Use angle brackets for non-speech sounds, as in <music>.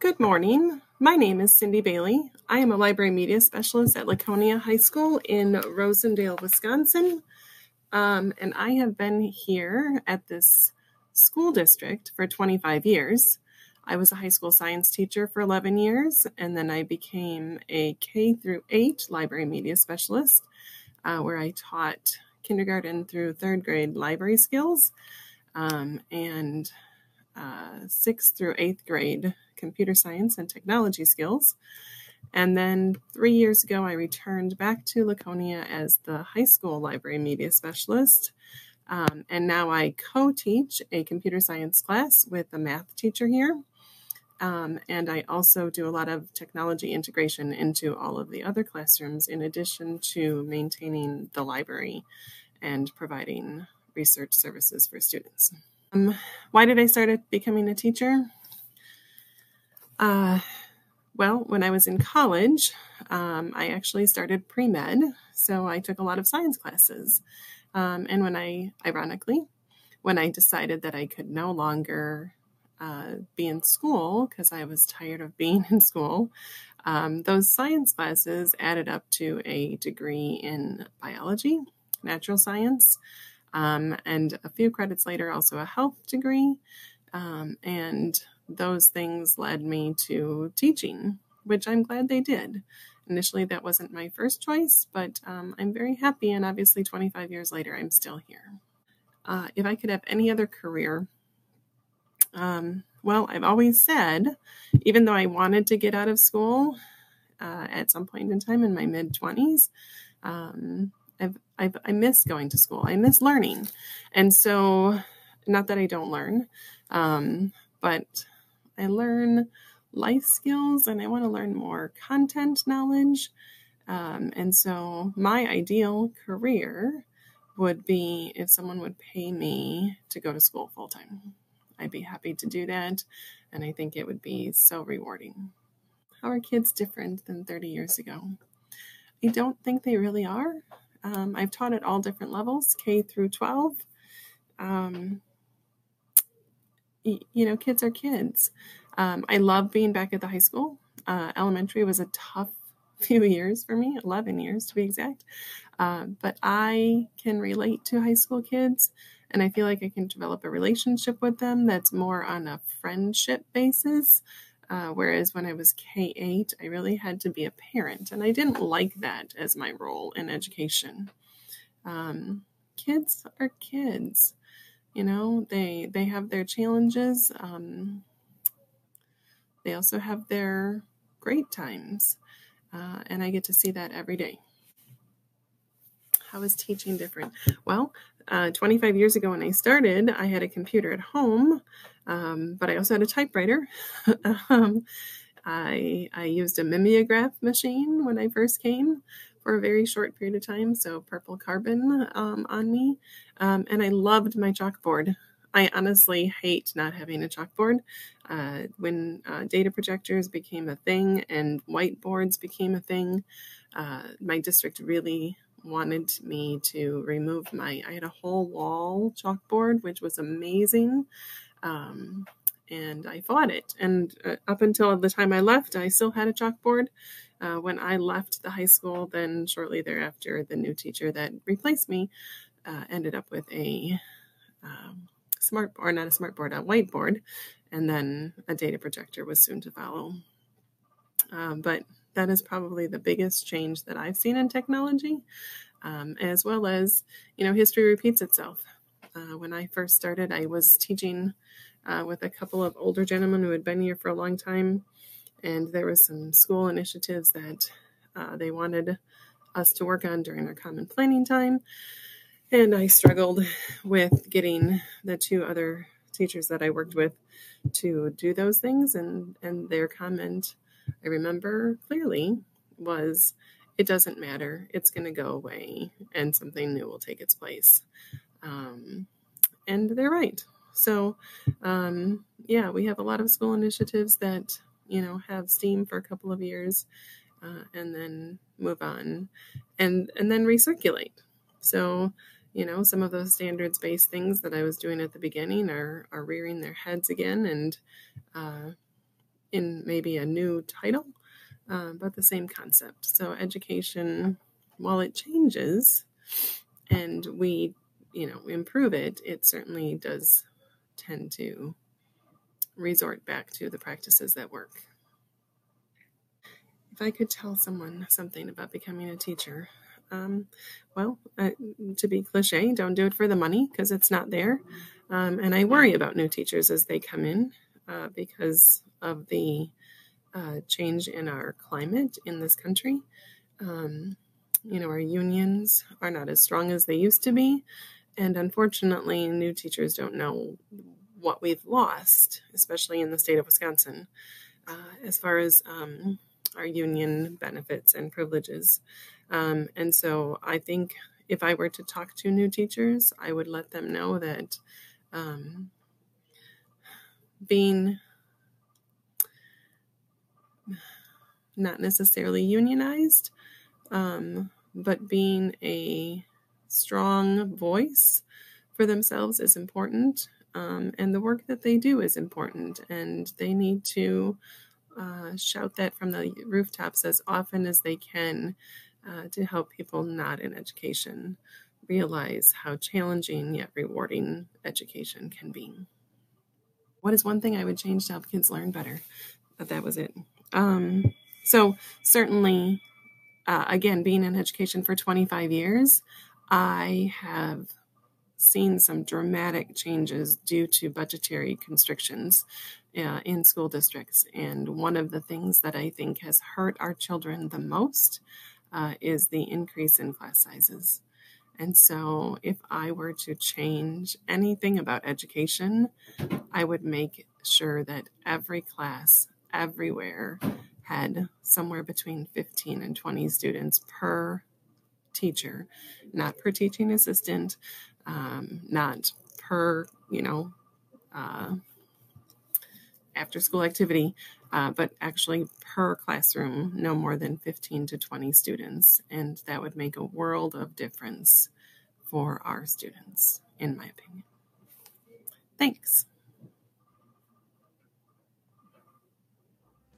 Good morning. My name is Cindy Bailey. I am a library media specialist at Laconia High School in Rosendale, Wisconsin. Um, and I have been here at this school district for 25 years. I was a high school science teacher for 11 years, and then I became a K through 8 library media specialist, uh, where I taught kindergarten through third grade library skills um, and uh, sixth through eighth grade computer science and technology skills. And then three years ago, I returned back to Laconia as the high school library media specialist. Um, and now I co teach a computer science class with a math teacher here. Um, and I also do a lot of technology integration into all of the other classrooms, in addition to maintaining the library and providing research services for students. Um, why did I start becoming a teacher? Uh, well, when I was in college, um, I actually started pre med. So I took a lot of science classes. Um, and when I, ironically, when I decided that I could no longer uh, be in school because I was tired of being <laughs> in school, um, those science classes added up to a degree in biology, natural science, um, and a few credits later, also a health degree. Um, and those things led me to teaching, which I'm glad they did. Initially, that wasn't my first choice, but um, I'm very happy. And obviously, 25 years later, I'm still here. Uh, if I could have any other career, um, well, I've always said, even though I wanted to get out of school uh, at some point in time in my mid 20s, um, I've, I've, I miss going to school. I miss learning. And so, not that I don't learn, um, but I learn life skills and I want to learn more content knowledge. Um, and so, my ideal career would be if someone would pay me to go to school full time. I'd be happy to do that. And I think it would be so rewarding. How are kids different than 30 years ago? I don't think they really are. Um, I've taught at all different levels, K through 12. Um, you know, kids are kids. Um, I love being back at the high school. Uh, elementary was a tough <laughs> few years for me, 11 years to be exact. Uh, but I can relate to high school kids, and I feel like I can develop a relationship with them that's more on a friendship basis. Uh, whereas when I was K 8, I really had to be a parent, and I didn't like that as my role in education. Um, kids are kids. You know they they have their challenges um, they also have their great times uh, and i get to see that every day. How is teaching different? Well uh, 25 years ago when i started i had a computer at home um, but i also had a typewriter <laughs> um, I, I used a mimeograph machine when I first came for a very short period of time, so purple carbon um, on me. Um, and I loved my chalkboard. I honestly hate not having a chalkboard. Uh, when uh, data projectors became a thing and whiteboards became a thing, uh, my district really wanted me to remove my. I had a whole wall chalkboard, which was amazing. Um, and I fought it. And uh, up until the time I left, I still had a chalkboard. Uh, when I left the high school, then shortly thereafter, the new teacher that replaced me uh, ended up with a um, smart or not a smart board, a whiteboard, and then a data projector was soon to follow. Uh, but that is probably the biggest change that I've seen in technology, um, as well as you know history repeats itself. Uh, when I first started, I was teaching uh, with a couple of older gentlemen who had been here for a long time, and there was some school initiatives that uh, they wanted us to work on during our common planning time. And I struggled with getting the two other teachers that I worked with to do those things. And, and their comment, I remember clearly, was it doesn't matter. It's going to go away and something new will take its place. Um, and they're right. So, um, yeah, we have a lot of school initiatives that, you know, have steam for a couple of years uh, and then move on and, and then recirculate. So, you know, some of those standards based things that I was doing at the beginning are, are rearing their heads again. And, uh, in maybe a new title, uh, but the same concept. So education, while it changes and we, you know, improve it, it certainly does tend to resort back to the practices that work. If I could tell someone something about becoming a teacher, um, well, uh, to be cliche, don't do it for the money because it's not there. Um, and I worry about new teachers as they come in uh, because of the uh, change in our climate in this country. Um, you know, our unions are not as strong as they used to be. And unfortunately, new teachers don't know what we've lost, especially in the state of Wisconsin, uh, as far as um, our union benefits and privileges. Um, and so I think if I were to talk to new teachers, I would let them know that um, being not necessarily unionized, um, but being a strong voice for themselves is important. Um, and the work that they do is important, and they need to uh, shout that from the rooftops as often as they can uh, to help people not in education realize how challenging yet rewarding education can be. What is one thing I would change to help kids learn better? But that was it. Um, so, certainly, uh, again, being in education for 25 years, I have seen some dramatic changes due to budgetary constrictions uh, in school districts. And one of the things that I think has hurt our children the most uh, is the increase in class sizes. And so, if I were to change anything about education, I would make sure that every class, everywhere, had somewhere between 15 and 20 students per teacher, not per teaching assistant, um, not per, you know, uh, after school activity, uh, but actually per classroom, no more than 15 to 20 students. And that would make a world of difference for our students, in my opinion. Thanks.